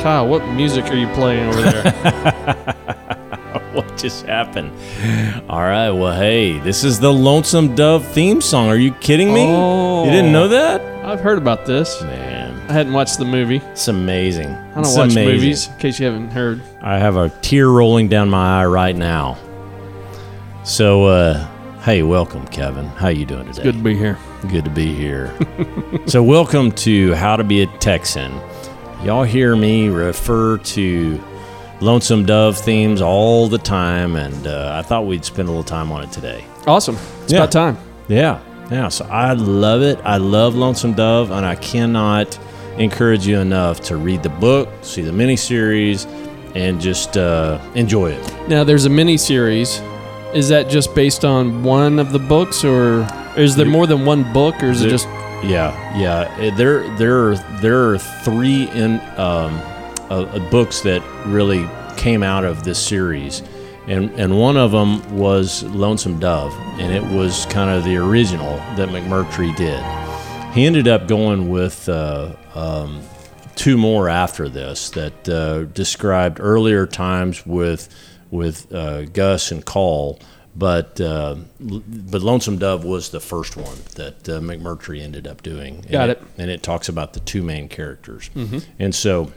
Kyle, what music are you playing over there? what just happened? All right, well, hey, this is the Lonesome Dove theme song. Are you kidding me? Oh. You didn't know that? I've heard about this. Man, I hadn't watched the movie. it's amazing. I don't It's watch amazing. movies, in case you haven't heard. I have a tear rolling down my eye right now. So, uh, hey, welcome, Kevin. How you doing today? Good to be here. Good to be here. so, welcome to How to Be a Texan. Y'all hear me refer to Lonesome Dove themes all the time, and uh, I thought we'd spend a little time on it today. Awesome. It's Yeah. about time. Yeah, yeah. So, I love it. I love Lonesome Dove, and I cannot encourage you enough to read the book, see the miniseries, and just uh, enjoy it. Now, there's a mini series. Is that just based on one of the books, or is there more than one book, or is it just Yeah, yeah. Uh, There, there, are, there are three in um, uh, uh, books that really came out of this series, and and one of them was Lonesome Dove, and it was kind of the original that McMurtry did. He ended up going with uh, um, two more after this that uh, described earlier times with with uh, Gus and Call, but uh, but Lonesome Dove was the first one that uh, McMurtry ended up doing. And Got it. And it talks about the two main characters, and so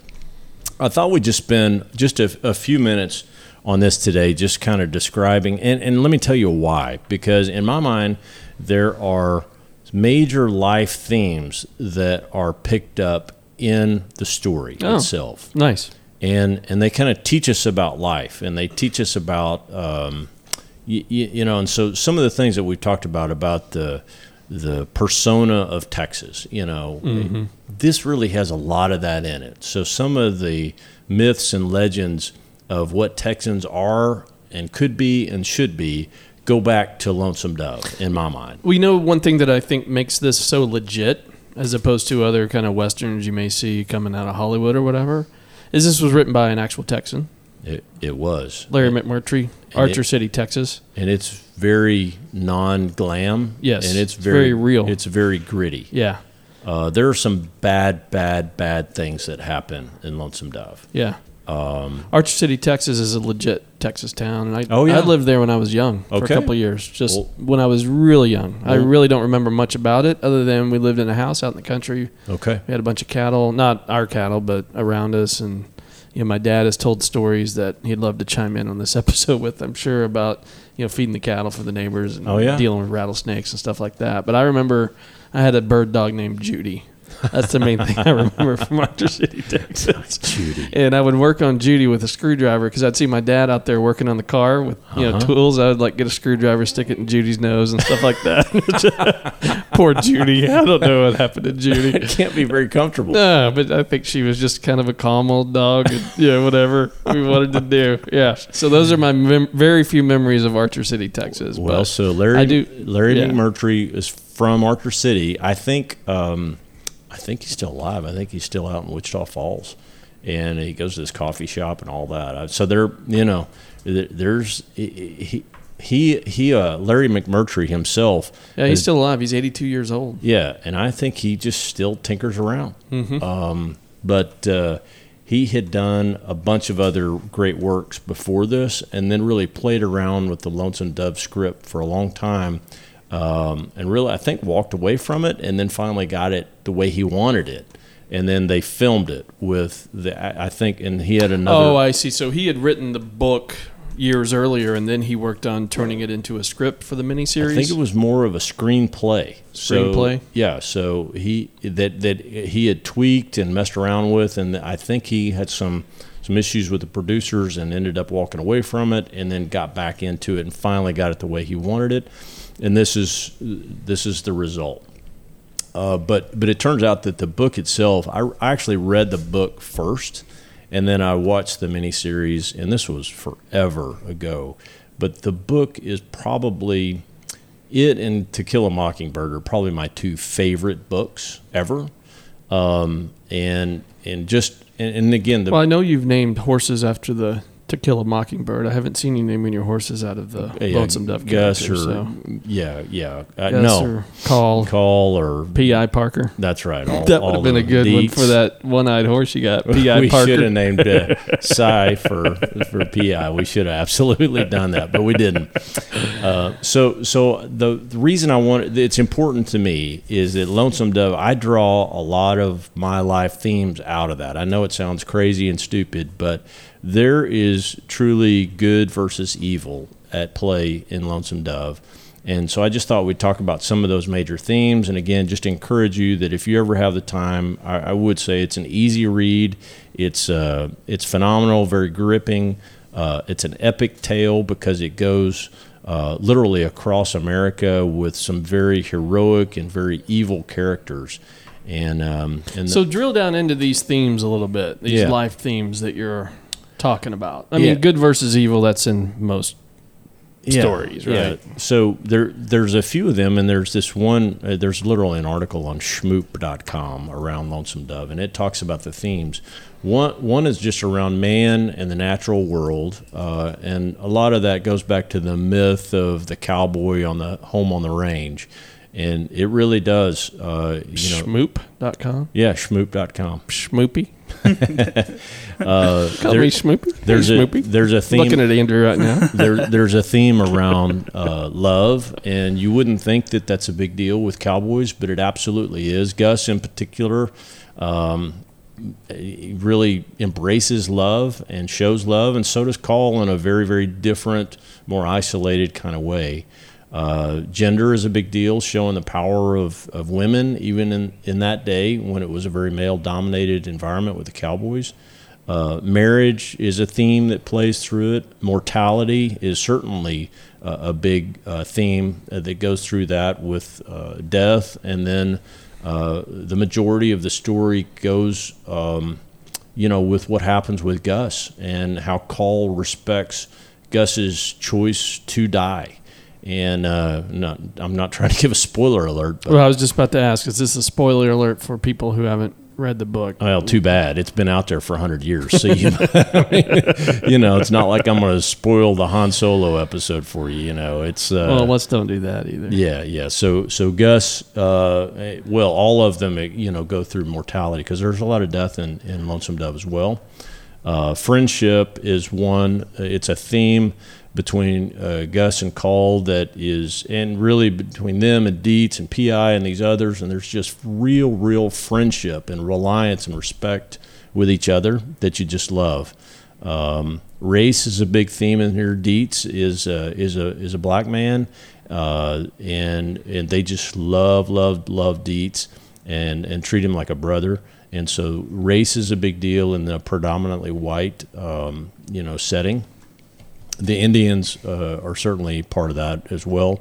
I thought we'd just spend just a, a few minutes on this today, just kind of describing, and, and let me tell you why. Because in my mind, there are major life themes that are picked up in the story Oh. itself nice? and and they kind of teach us about life and they teach us about um, you, you know and so some of the things that we've talked about about the the persona of Texas you know mm-hmm. this really has a lot of that in it. So some of the myths and legends of what Texans are and could be and should be go back to Lonesome Dove in my mind. We know one thing that I think makes this so legit, as opposed to other kind of westerns you may see coming out of Hollywood or whatever, is this was written by an actual Texan, it, it was Larry McMurtry, Archer it- City, Texas. and it's very non-glam Yes, and it's very, very real. it's very gritty Yeah, Uh, there are some bad, bad, bad things that happen in Lonesome Dove. yeah. Um, Archer City, Texas is a legit Texas town, and I Oh, yeah? I lived there when I was young for a couple of years, just Well- when I was really young. I really don't remember much about it, other than we lived in a house out in the country. Okay. We had a bunch of cattle, not our cattle, but around us. And you know, my dad has told stories that he'd love to chime in on this episode with. I'm sure about you know feeding the cattle for the neighbors and Oh, yeah? dealing with rattlesnakes and stuff like that. But I remember I had a bird dog named Judy. That's the main thing I remember from Archer City, Texas. Judy. And I would work on Judy with a screwdriver because I'd see my dad out there working on the car with you know Uh-huh. tools. I would like get a screwdriver, stick it in Judy's nose and stuff like that. Poor Judy. I don't know what happened to Judy. It can't be very comfortable. No, but I think she was just kind of a calm old dog. And, yeah, whatever we wanted to do. Yeah. So those are my mem- very few memories of Archer City, Texas. Well, but so Larry, I do- Larry yeah. McMurtry is from Archer City. I think, um, I think he's still alive. I think he's still out in Wichita Falls, and he goes to this coffee shop and all that. So there, you know, there's he he he uh, Larry McMurtry himself. yeah, he's has- still alive. He's 82 years old. Yeah, and I think he just still tinkers around. Mm-hmm. Um, but uh, he had done a bunch of other great works before this, and then really played around with the Lonesome Dove script for a long time, um, and really I think walked away from it, and then finally got it the way he wanted it. And then they filmed it with the I think, and he had another. Oh, I see. So he had written the book years earlier, and then he worked on turning it into a script for the miniseries. I think it was more of a screenplay. So, Screenplay? yeah. So he that that he had tweaked and messed around with, and I think he had some some issues with the producers and ended up walking away from it, and then got back into it and finally got it the way he wanted it. And this is this is the result. Uh, but but it turns out that the book itself, I, I actually read the book first, and then I watched the miniseries, and this was forever ago. But the book is probably it and To Kill a Mockingbird are probably my two favorite books ever. Um, and and just and, and again the Well, I know you've named horses after the To Kill a Mockingbird. I haven't seen you naming your horses out of the Yeah, Lonesome Dove Gus character. or so. yeah, yeah. Uh, Gus no, or Call, call or Pea Eye Parker. that's right. All, that would have been a good one for that one-eyed horse you got. Pea Eye we Parker. should have named uh, Cy for for Pea Eye. We should have absolutely done that, but we didn't. Uh, so so the, the reason I want it, it's important to me is that Lonesome Dove. I draw a lot of my life themes out of that. I know it sounds crazy and stupid, but there is truly good versus evil at play in Lonesome Dove. And so I just thought we'd talk about some of those major themes. And again, just encourage you that if you ever have the time, I, I would say it's an easy read. It's uh, it's phenomenal, very gripping. Uh, it's an epic tale because it goes uh, literally across America with some very heroic and very evil characters. And um, and So drill down into these themes a little bit. These Yeah. life themes that you're talking about. I Yeah. mean, good versus evil. That's in most Yeah, stories, right? Yeah. So there, there's a few of them, and there's this one. Uh, there's literally an article on Shmoop.com around Lonesome Dove, and it talks about the themes. One, one is just around man and the natural world, uh, and a lot of that goes back to the myth of the cowboy on the home on the range, and it really does. Uh, you know, Shmoop.com. yeah, Shmoop.com. Schmoopy. Uh, Call there- me Schmoopy. there's hey, a Schmoopy. there's a theme. Looking at Andrew right now. there, there's a theme around uh, love, and you wouldn't think that that's a big deal with cowboys, but it absolutely is. Gus, in particular, um, really embraces love and shows love, and so does Call in a very, very different, more isolated kind of way. Uh, gender is a big deal, showing the power of, of women, even in, in that day when it was a very male dominated environment with the Cowboys. Uh, marriage is a theme that plays through it. Mortality is certainly uh, a big uh, theme that goes through that with uh, death. And then uh, the majority of the story goes, um, you know, with what happens with Gus and how Call respects Gus's choice to die. And uh, not, I'm not trying to give a spoiler alert, but Well, I was just about to ask: Is this a spoiler alert for people who haven't read the book? Well, too bad. It's been out there for 100 years. So, you, you know, it's not like I'm going to spoil the Han Solo episode for you. You know, it's. Uh, well, let's don't do that either. yeah, yeah. So, so Gus, uh, well, all of them, eh, you know, go through mortality because there's a lot of death in, in Lonesome Dove as well. Uh, friendship is one. It's a theme between uh, Gus and Call that is, and really between them and Deets and Pea Eye and these others. And there's just real, real friendship and reliance and respect with each other that you just love. Um, race is a big theme in here. Deets is uh, is a is a black man, uh, and and they just love love love Deets and and treat him like a brother. And so race is a big deal in the predominantly white um, you know setting. The Indians uh, are certainly part of that as well.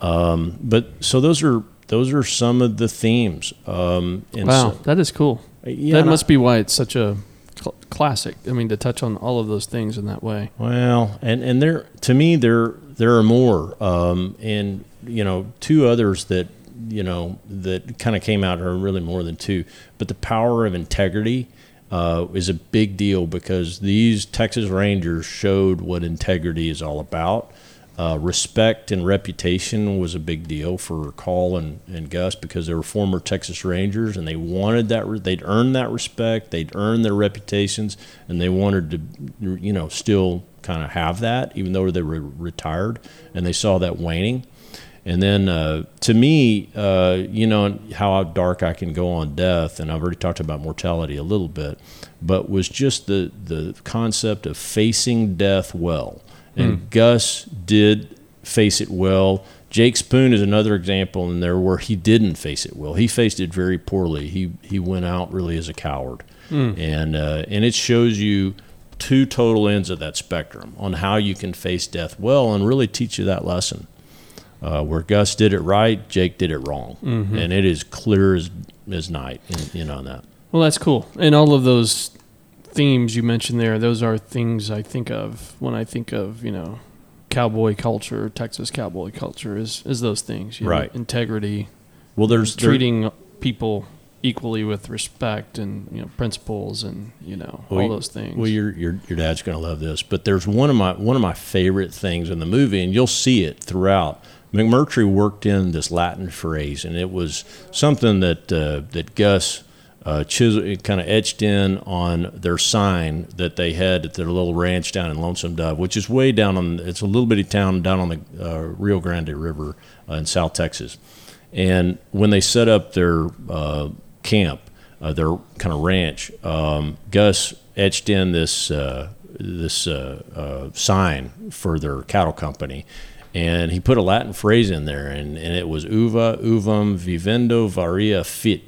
Um, but so those are those are some of the themes. Um, Wow, so- that is cool. yeah, that and I- must be why it's such a cl- classic. I mean, to touch on all of those things in that way. Well, and and there to me there there are more, um, and you know two others that you know that kind of came out are really more than two. But the power of integrity uh, is a big deal because these Texas Rangers showed what integrity is all about. Uh, respect and reputation was a big deal for Call and, and Gus because they were former Texas Rangers and they wanted that. Re- they'd earned that respect, they'd earned their reputations, and they wanted to, you know, still kind of have that, even though they were retired. And they saw that waning. And then uh, to me, uh, you know, how dark I can go on death, and I've already talked about mortality a little bit, but was just the, the concept of facing death well. And Gus did face it well. Jake Spoon is another example in there where he didn't face it well. He faced it very poorly. He he went out really as a coward, and uh, and it shows you two total ends of that spectrum on how you can face death well and really teach you that lesson. Uh, where Gus did it right, Jake did it wrong, and it is clear as as night. In, in on that. Well, that's cool. And all of those themes you mentioned there, those are things I think of when I think of, you know, cowboy culture, Texas cowboy culture is is those things, you know, Right. integrity, Well, there's there- treating people equally with respect and you know principles and you know Well, all those things. Well, your your your dad's going to love this, but there's one of my one of my favorite things in the movie, and you'll see it throughout. McMurtry worked in this Latin phrase, and it was something that uh, that Gus uh, chisel kind of etched in on their sign that they had at their little ranch down in Lonesome Dove, which is way down on. It's a little bitty town down on the uh, Rio Grande River uh, in South Texas. And when they set up their uh, camp, uh, their kind of ranch, um, Gus etched in this uh, this uh, uh, sign for their cattle company, and he put a Latin phrase in there, and, and it was "uva uvum vivendo varia fit."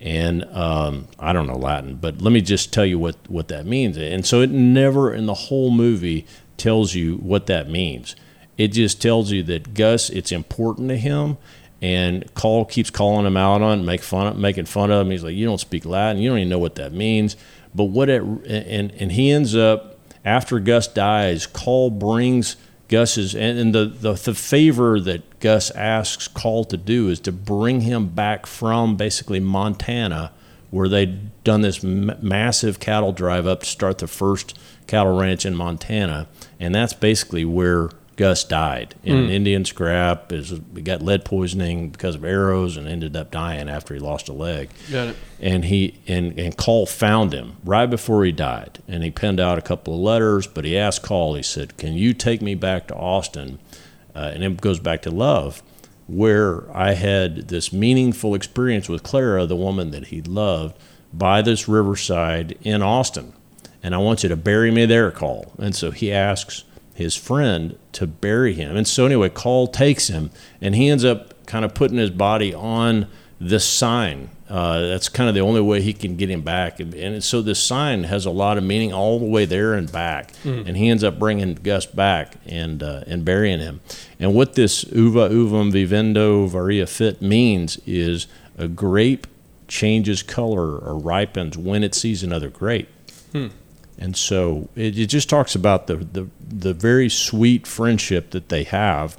And um, I don't know Latin, but let me just tell you what, what that means. And so it never in the whole movie tells you what that means. It just tells you that Gus, it's important to him, and Call keeps calling him out on, make fun of, making fun of him. He's like, "You don't speak Latin, you don't even know what that means." But what it and and he ends up after Gus dies, Call brings Gus's and, and the, the the favor that Gus asks Call to do is to bring him back from basically Montana, where they'd done this m- massive cattle drive up to start the first cattle ranch in Montana, and that's basically where Gus died in an Indian scrap. Is he got lead poisoning because of arrows and ended up dying after he lost a leg Got it. and he and, and Call found him right before he died, and he penned out a couple of letters. But he asked Call, he said, "Can you take me back to Austin?" Uh, and it goes back to love, where I had this meaningful experience with Clara, the woman that he loved, by this riverside in Austin, and I want you to bury me there, Call. And so he asks his friend to bury him. And so anyway, Call takes him, and he ends up kind of putting his body on this sign. Uh, that's kind of the only way he can get him back. And, and so this sign has a lot of meaning all the way there and back. And he ends up bringing Gus back and uh, and burying him. And what this uva uvum vivendo varia fit means is a grape changes color or ripens when it sees another grape. And so it, it just talks about the, the the very sweet friendship that they have.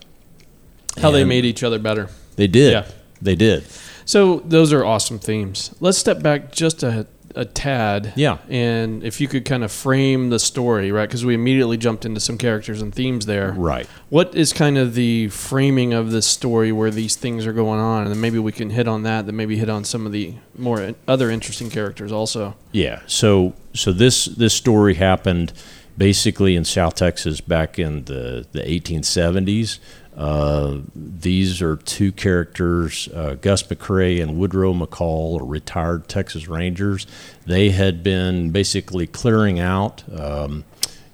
How they made each other better. They did. Yeah. They did. So those are awesome themes. Let's step back just a, a tad. Yeah. And if you could kind of frame the story, right? Because we immediately jumped into some characters and themes there. Right. What is kind of the framing of this story where these things are going on? And then maybe we can hit on that, then maybe hit on some of the more uh, other interesting characters also. Yeah. So so this this story happened basically in South Texas back in the the 1870s. Uh, these are two characters, uh, Gus McCrae and Woodrow McCall, retired Texas Rangers. They had been basically clearing out, um,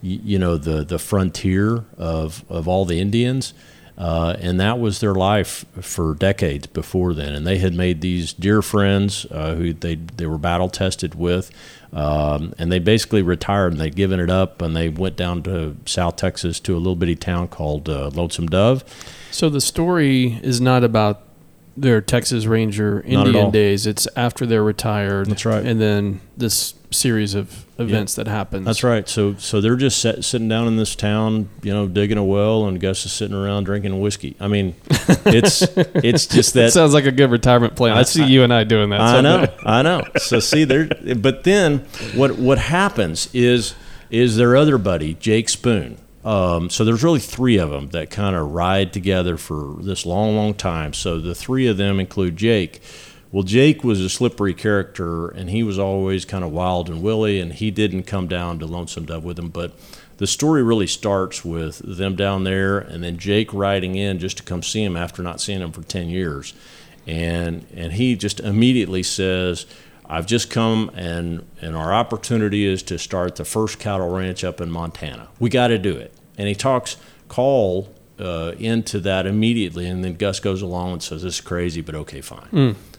y- you know, the the frontier of of all the Indians. Uh, and that was their life for decades before then. And they had made these dear friends uh, who they they were battle tested with, um, and they basically retired and they'd given it up and they went down to South Texas to a little bitty town called uh, Lonesome Dove. So the story is not about their Texas Ranger Not at Indian all. days. It's after they're retired. That's right. And then this series of events that happens. That's right. So so they're just set, sitting down in this town, you know, digging a well, and Gus is sitting around drinking whiskey. I mean, it's it's just That sounds like a good retirement plan. I, I- see you and I doing that. I know. I know. So see there, but then what what happens is is their other buddy Jake Spoon. Um, so there's really three of them that kind of ride together for this long, long time. So the three of them include Jake. Well, Jake was a slippery character, and he was always kind of wild and willy, and he didn't come down to Lonesome Dove with him. But the story really starts with them down there, and then Jake riding in just to come see him after not seeing him for ten years and and he just immediately says, "I've just come and and our opportunity is to start the first cattle ranch up in Montana. We got to do it." And he talks Call uh, into that immediately, and then Gus goes along and says, "This is crazy, but okay, fine."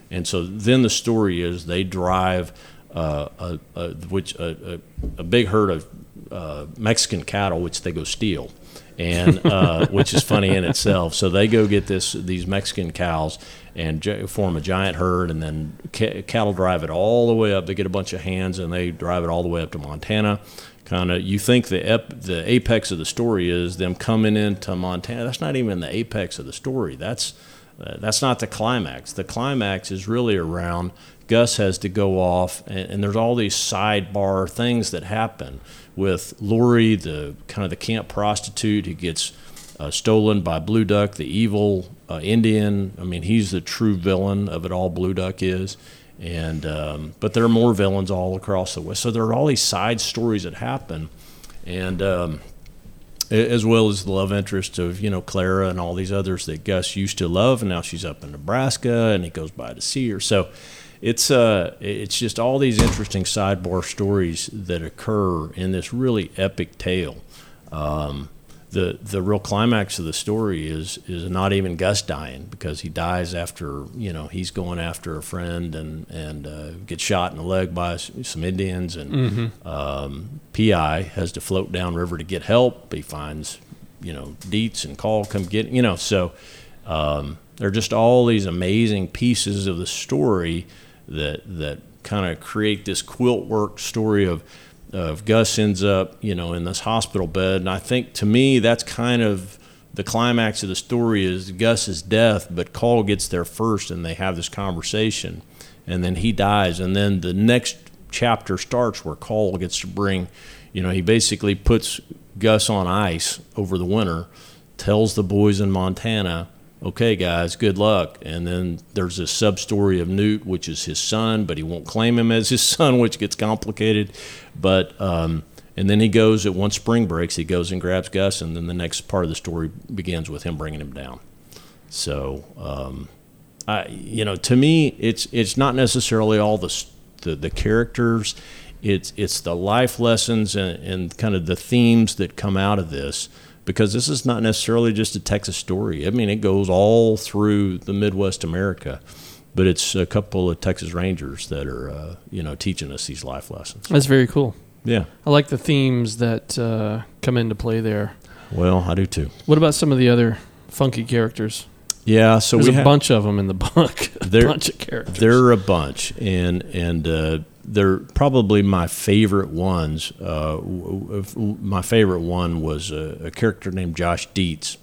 And so then the story is they drive uh, a, a which a, a, big herd of uh, Mexican cattle, which they go steal and uh, which is funny in itself. So they go get this these Mexican cows and form a giant herd, and then ca- cattle drive it all the way up. They get a bunch of hands, and they drive it all the way up to Montana. Kind of, you think the ep- the apex of the story is them coming into Montana. That's not even the apex of the story. That's uh, that's not the climax. The climax is really around Gus has to go off, and, and there's all these sidebar things that happen with Lori, the kind of the camp prostitute who gets uh, stolen by Blue Duck, the evil uh, Indian. I mean, he's the true villain of it all. Blue Duck is, and um, but there are more villains all across the West. So there are all these side stories that happen, and um, as well as the love interest of you know Clara and all these others that Gus used to love, and now she's up in Nebraska, and he goes by to see her. So it's uh it's just all these interesting sidebar stories that occur in this really epic tale. Um, the the real climax of the story is is not even Gus dying because he dies after you know he's going after a friend and and uh, gets shot in the leg by some Indians and mm-hmm. um, Pea Eye has to float down river to get help. He finds you know Deets and Call come get you know so um, there are just all these amazing pieces of the story that that kind of create this quilt work story of of Gus ends up, you know, in this hospital bed. And I think to me, that's kind of the climax of the story is Gus's death, but Call gets there first and they have this conversation. And then he dies. And then the next chapter starts where Call gets to bring, you know, he basically puts Gus on ice over the winter, tells the boys in Montana, okay, guys, good luck. And then there's a sub story of Newt, which is his son, but he won't claim him as his son, which gets complicated. But um, and then he goes at once spring breaks, he goes and grabs Gus, and then the next part of the story begins with him bringing him down. So, um, I, you know, to me, it's it's not necessarily all the the, the characters. It's it's the life lessons and, and kind of the themes that come out of this because this is not necessarily just a Texas story. I mean, it goes all through the Midwest America, but it's a couple of Texas Rangers that are, uh, you know, teaching us these life lessons. That's very cool. Yeah. I like the themes that uh, come into play there. Well, I do too. What about some of the other funky characters? Yeah, so There's we a ha- bunch of them in the book. a There- bunch of characters. There are a bunch, and and uh, they're probably my favorite ones. Uh, w- w- my favorite one was a, a character named Josh Deets,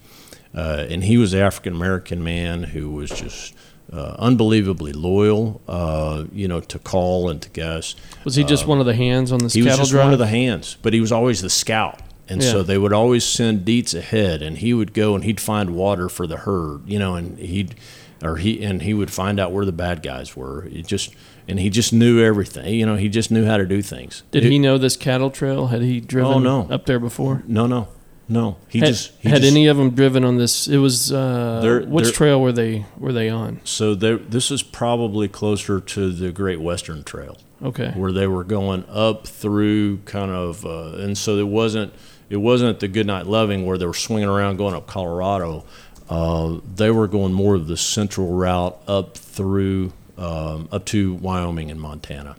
uh, and he was an African American man who was just uh, unbelievably loyal. Uh, you know, to Call and to Gus. was he just one of the hands on the this He was just drive? one of the hands, but he was always the scout. And so they would always send Deets ahead, and he would go and he'd find water for the herd, you know, and he'd or he and he would find out where the bad guys were. He just and he just knew everything, you know. He just knew how to do things. Did It- he know this cattle trail? Had he driven Oh, no. up there before? No, no, no. He had just he had just, any of them driven on this? It was uh, They're- which they're- trail were they were they on? So this is probably closer to the Great Western Trail. Okay, where they were going up through kind of, uh, and so it wasn't it wasn't the Goodnight Loving where they were swinging around going up Colorado. Uh, they were going more of the central route up through um, up to Wyoming and Montana.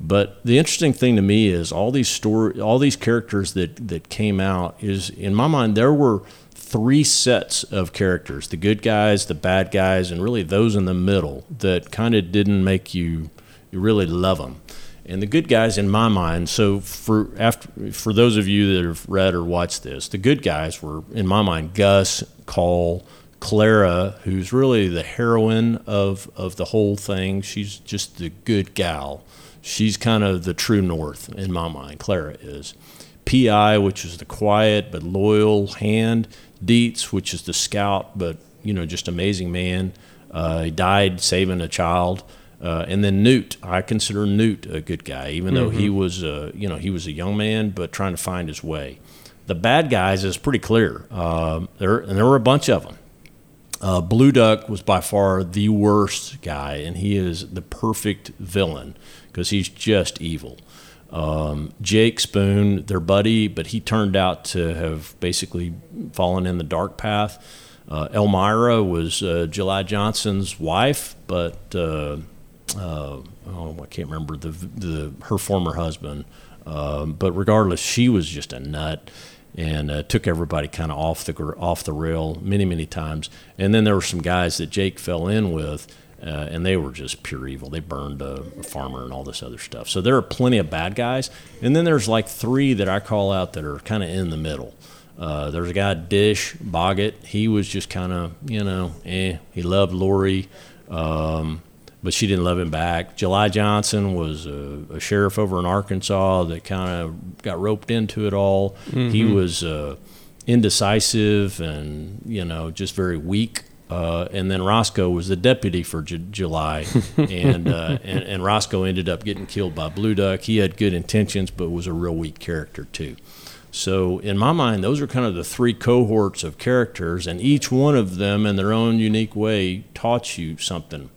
But the interesting thing to me is all these story, all these characters that that came out is in my mind there were three sets of characters: the good guys, the bad guys, and really those in the middle that kind of didn't make you you really love them. And the good guys, in my mind, so for after for those of you that have read or watched this, the good guys were, in my mind, Gus, Call, Clara, who's really the heroine of of the whole thing. She's just the good gal. She's kind of the true north in my mind. Clara is. Pea Eye, which is the quiet but loyal hand. Deets, which is the scout but you know just amazing man. Uh, he died saving a child. Uh, and then Newt, I consider Newt a good guy, even though he was, uh, you know, he was a young man, but trying to find his way. The bad guys is pretty clear. Um, there and there were a bunch of them. Uh, Blue Duck was by far the worst guy, and he is the perfect villain because he's just evil. Um, Jake Spoon, their buddy, but he turned out to have basically fallen in the dark path. Uh, Elmira was uh, July Johnson's wife, but uh, uh, oh, I can't remember the the her former husband. Um, but regardless, she was just a nut and uh, took everybody kind of off the off the rail many many times. And then there were some guys that Jake fell in with, uh, and they were just pure evil. They burned a, a farmer and all this other stuff. So there are plenty of bad guys, and then there's like three that I call out that are kind of in the middle. Uh, there's a guy Dish Boggett. He was just kind of you know, eh. He loved Lori. Um, but she didn't love him back. July Johnson was a, a sheriff over in Arkansas that kind of got roped into it all. He was uh, indecisive and you know just very weak. Uh, and then Roscoe was the deputy for J- July, and, uh, and and Roscoe ended up getting killed by Blue Duck. He had good intentions, but was a real weak character too. So in my mind, those are kind of the three cohorts of characters, and each one of them, in their own unique way, taught you something.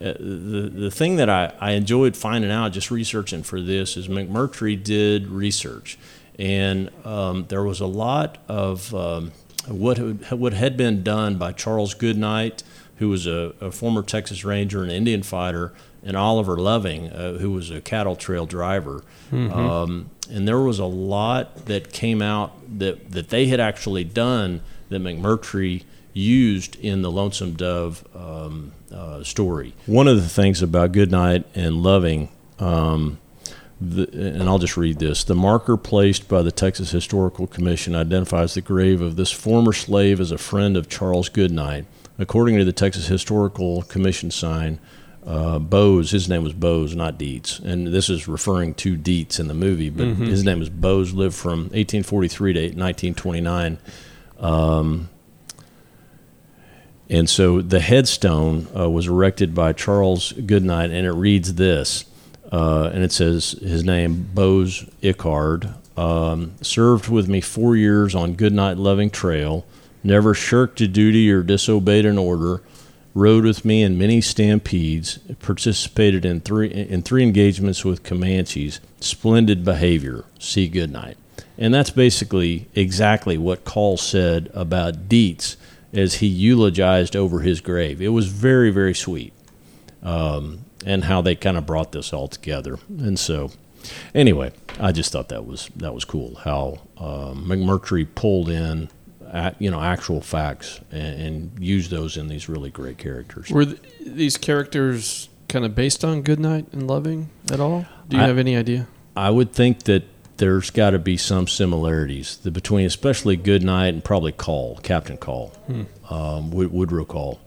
Uh, the the thing that I, I enjoyed finding out just researching for this is McMurtry did research, and um, there was a lot of um, what had, what had been done by Charles Goodnight, who was a, a former Texas Ranger and Indian fighter, and Oliver Loving, uh, who was a cattle trail driver. Um, and there was a lot that came out that, that they had actually done that McMurtry used in the Lonesome Dove um, uh, story. One of the things about Goodnight and Loving, um, the, and I'll just read this. The marker placed by the Texas Historical Commission identifies the grave of this former slave as a friend of Charles Goodnight. According to the Texas Historical Commission sign, uh, Bose, his name was Bose, not Deets. And this is referring to Deets in the movie, but his name was Bose, lived from 1843 to 1929. Um, and so the headstone uh, was erected by Charles Goodnight, and it reads this, uh, and it says his name Bose Ickard um, served with me four years on Goodnight Loving Trail, never shirked a duty or disobeyed an order, rode with me in many stampedes, participated in three in three engagements with Comanches. Splendid behavior. See Goodnight, and that's basically exactly what Call said about Deets as he eulogized over his grave. It was very very sweet, um, and how they kind of brought this all together. And so, anyway, I just thought that was that was cool how um, McMurtry pulled in. a you know, actual facts and, and used those in these really great characters. Were th- these characters kind of based on Goodnight and Loving at all? Do you I- have any idea? I would think that there's got to be some similarities the, between, especially Goodnight and probably Call, Captain Call, um, Woodrow Call.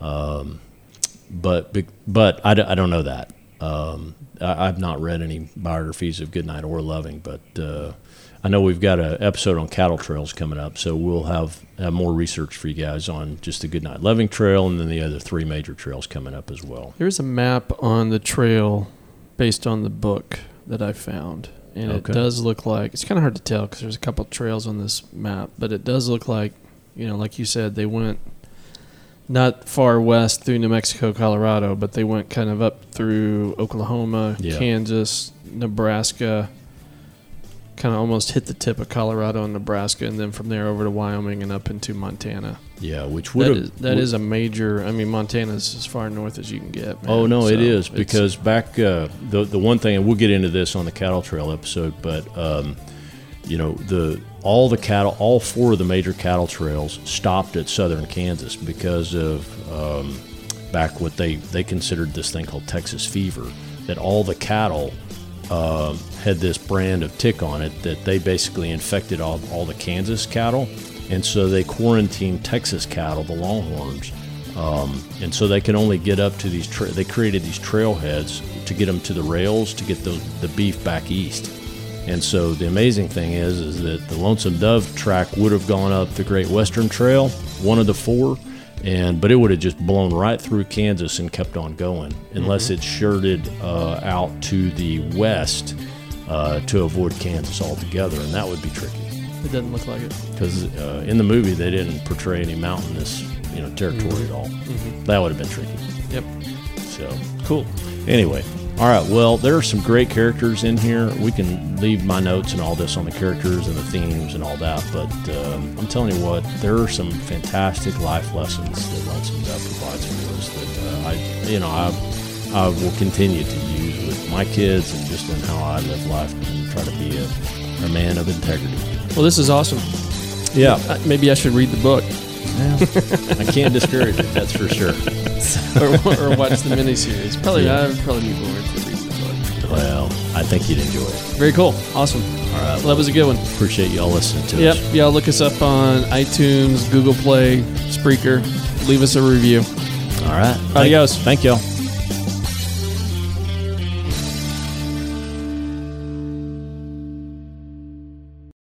Um, but but I, I don't know that. Um, I, I've not read any biographies of Goodnight or Loving, but uh, I know we've got an episode on cattle trails coming up, so we'll have, have more research for you guys on just the Goodnight Loving Trail and then the other three major trails coming up as well. There's a map on the trail based on the book that I found. And Okay. it does look like it's kind of hard to tell because there's a couple trails on this map, but it does look like, you know, like you said, they went not far west through New Mexico, Colorado, but they went kind of up through Oklahoma, Yeah. Kansas, Nebraska, kind of almost hit the tip of Colorado and Nebraska, and then from there over to Wyoming and up into Montana. Yeah, which would That have is, that is a major. I mean, Montana's as far north as you can get. Man. Oh no, So it's- because back uh, the the one thing, and we'll get into this on the cattle trail episode, but um, you know the all the cattle, all four of the major cattle trails stopped at southern Kansas because of um, back what they they considered this thing called Texas fever. That all the cattle um had this brand of tick on it that they basically infected all, all the Kansas cattle, and so they quarantined Texas cattle, the Longhorns, um, and so they could only get up to these. Tra- they created these trailheads to get them to the rails to get the the beef back east. And so the amazing thing is, is that the Lonesome Dove track would have gone up the Great Western Trail, one of the four, and but it would have just blown right through Kansas and kept on going, unless it shirted uh, out to the west uh, to avoid Kansas altogether, and that would be tricky It doesn't look like it. because uh, in the movie they didn't portray any mountainous, you know, territory at all. That would have been tricky. Yep. So Cool. Anyway, all right. Well, there are some great characters in here. We can leave my notes and all this on the characters and the themes and all that. But um, I'm telling you what, there are some fantastic life lessons that Lonesome Dove provides for us that uh, I, you know, I, I will continue to use with my kids and just in how I live life and try to be a, a man of integrity. Well, this is awesome. Yeah, Uh, Maybe I should read the book I can't discourage it. That's for sure. or, or watch the miniseries. Probably, Yeah. I would probably be bored to read the book. Well, I think you'd enjoy it. Very cool. Awesome. All right. Well, that was a good one. Appreciate y'all listening to Yep. us. Y'all look us up on iTunes, Google Play, Spreaker. Leave us a review. All right. Adios. Thank y'all.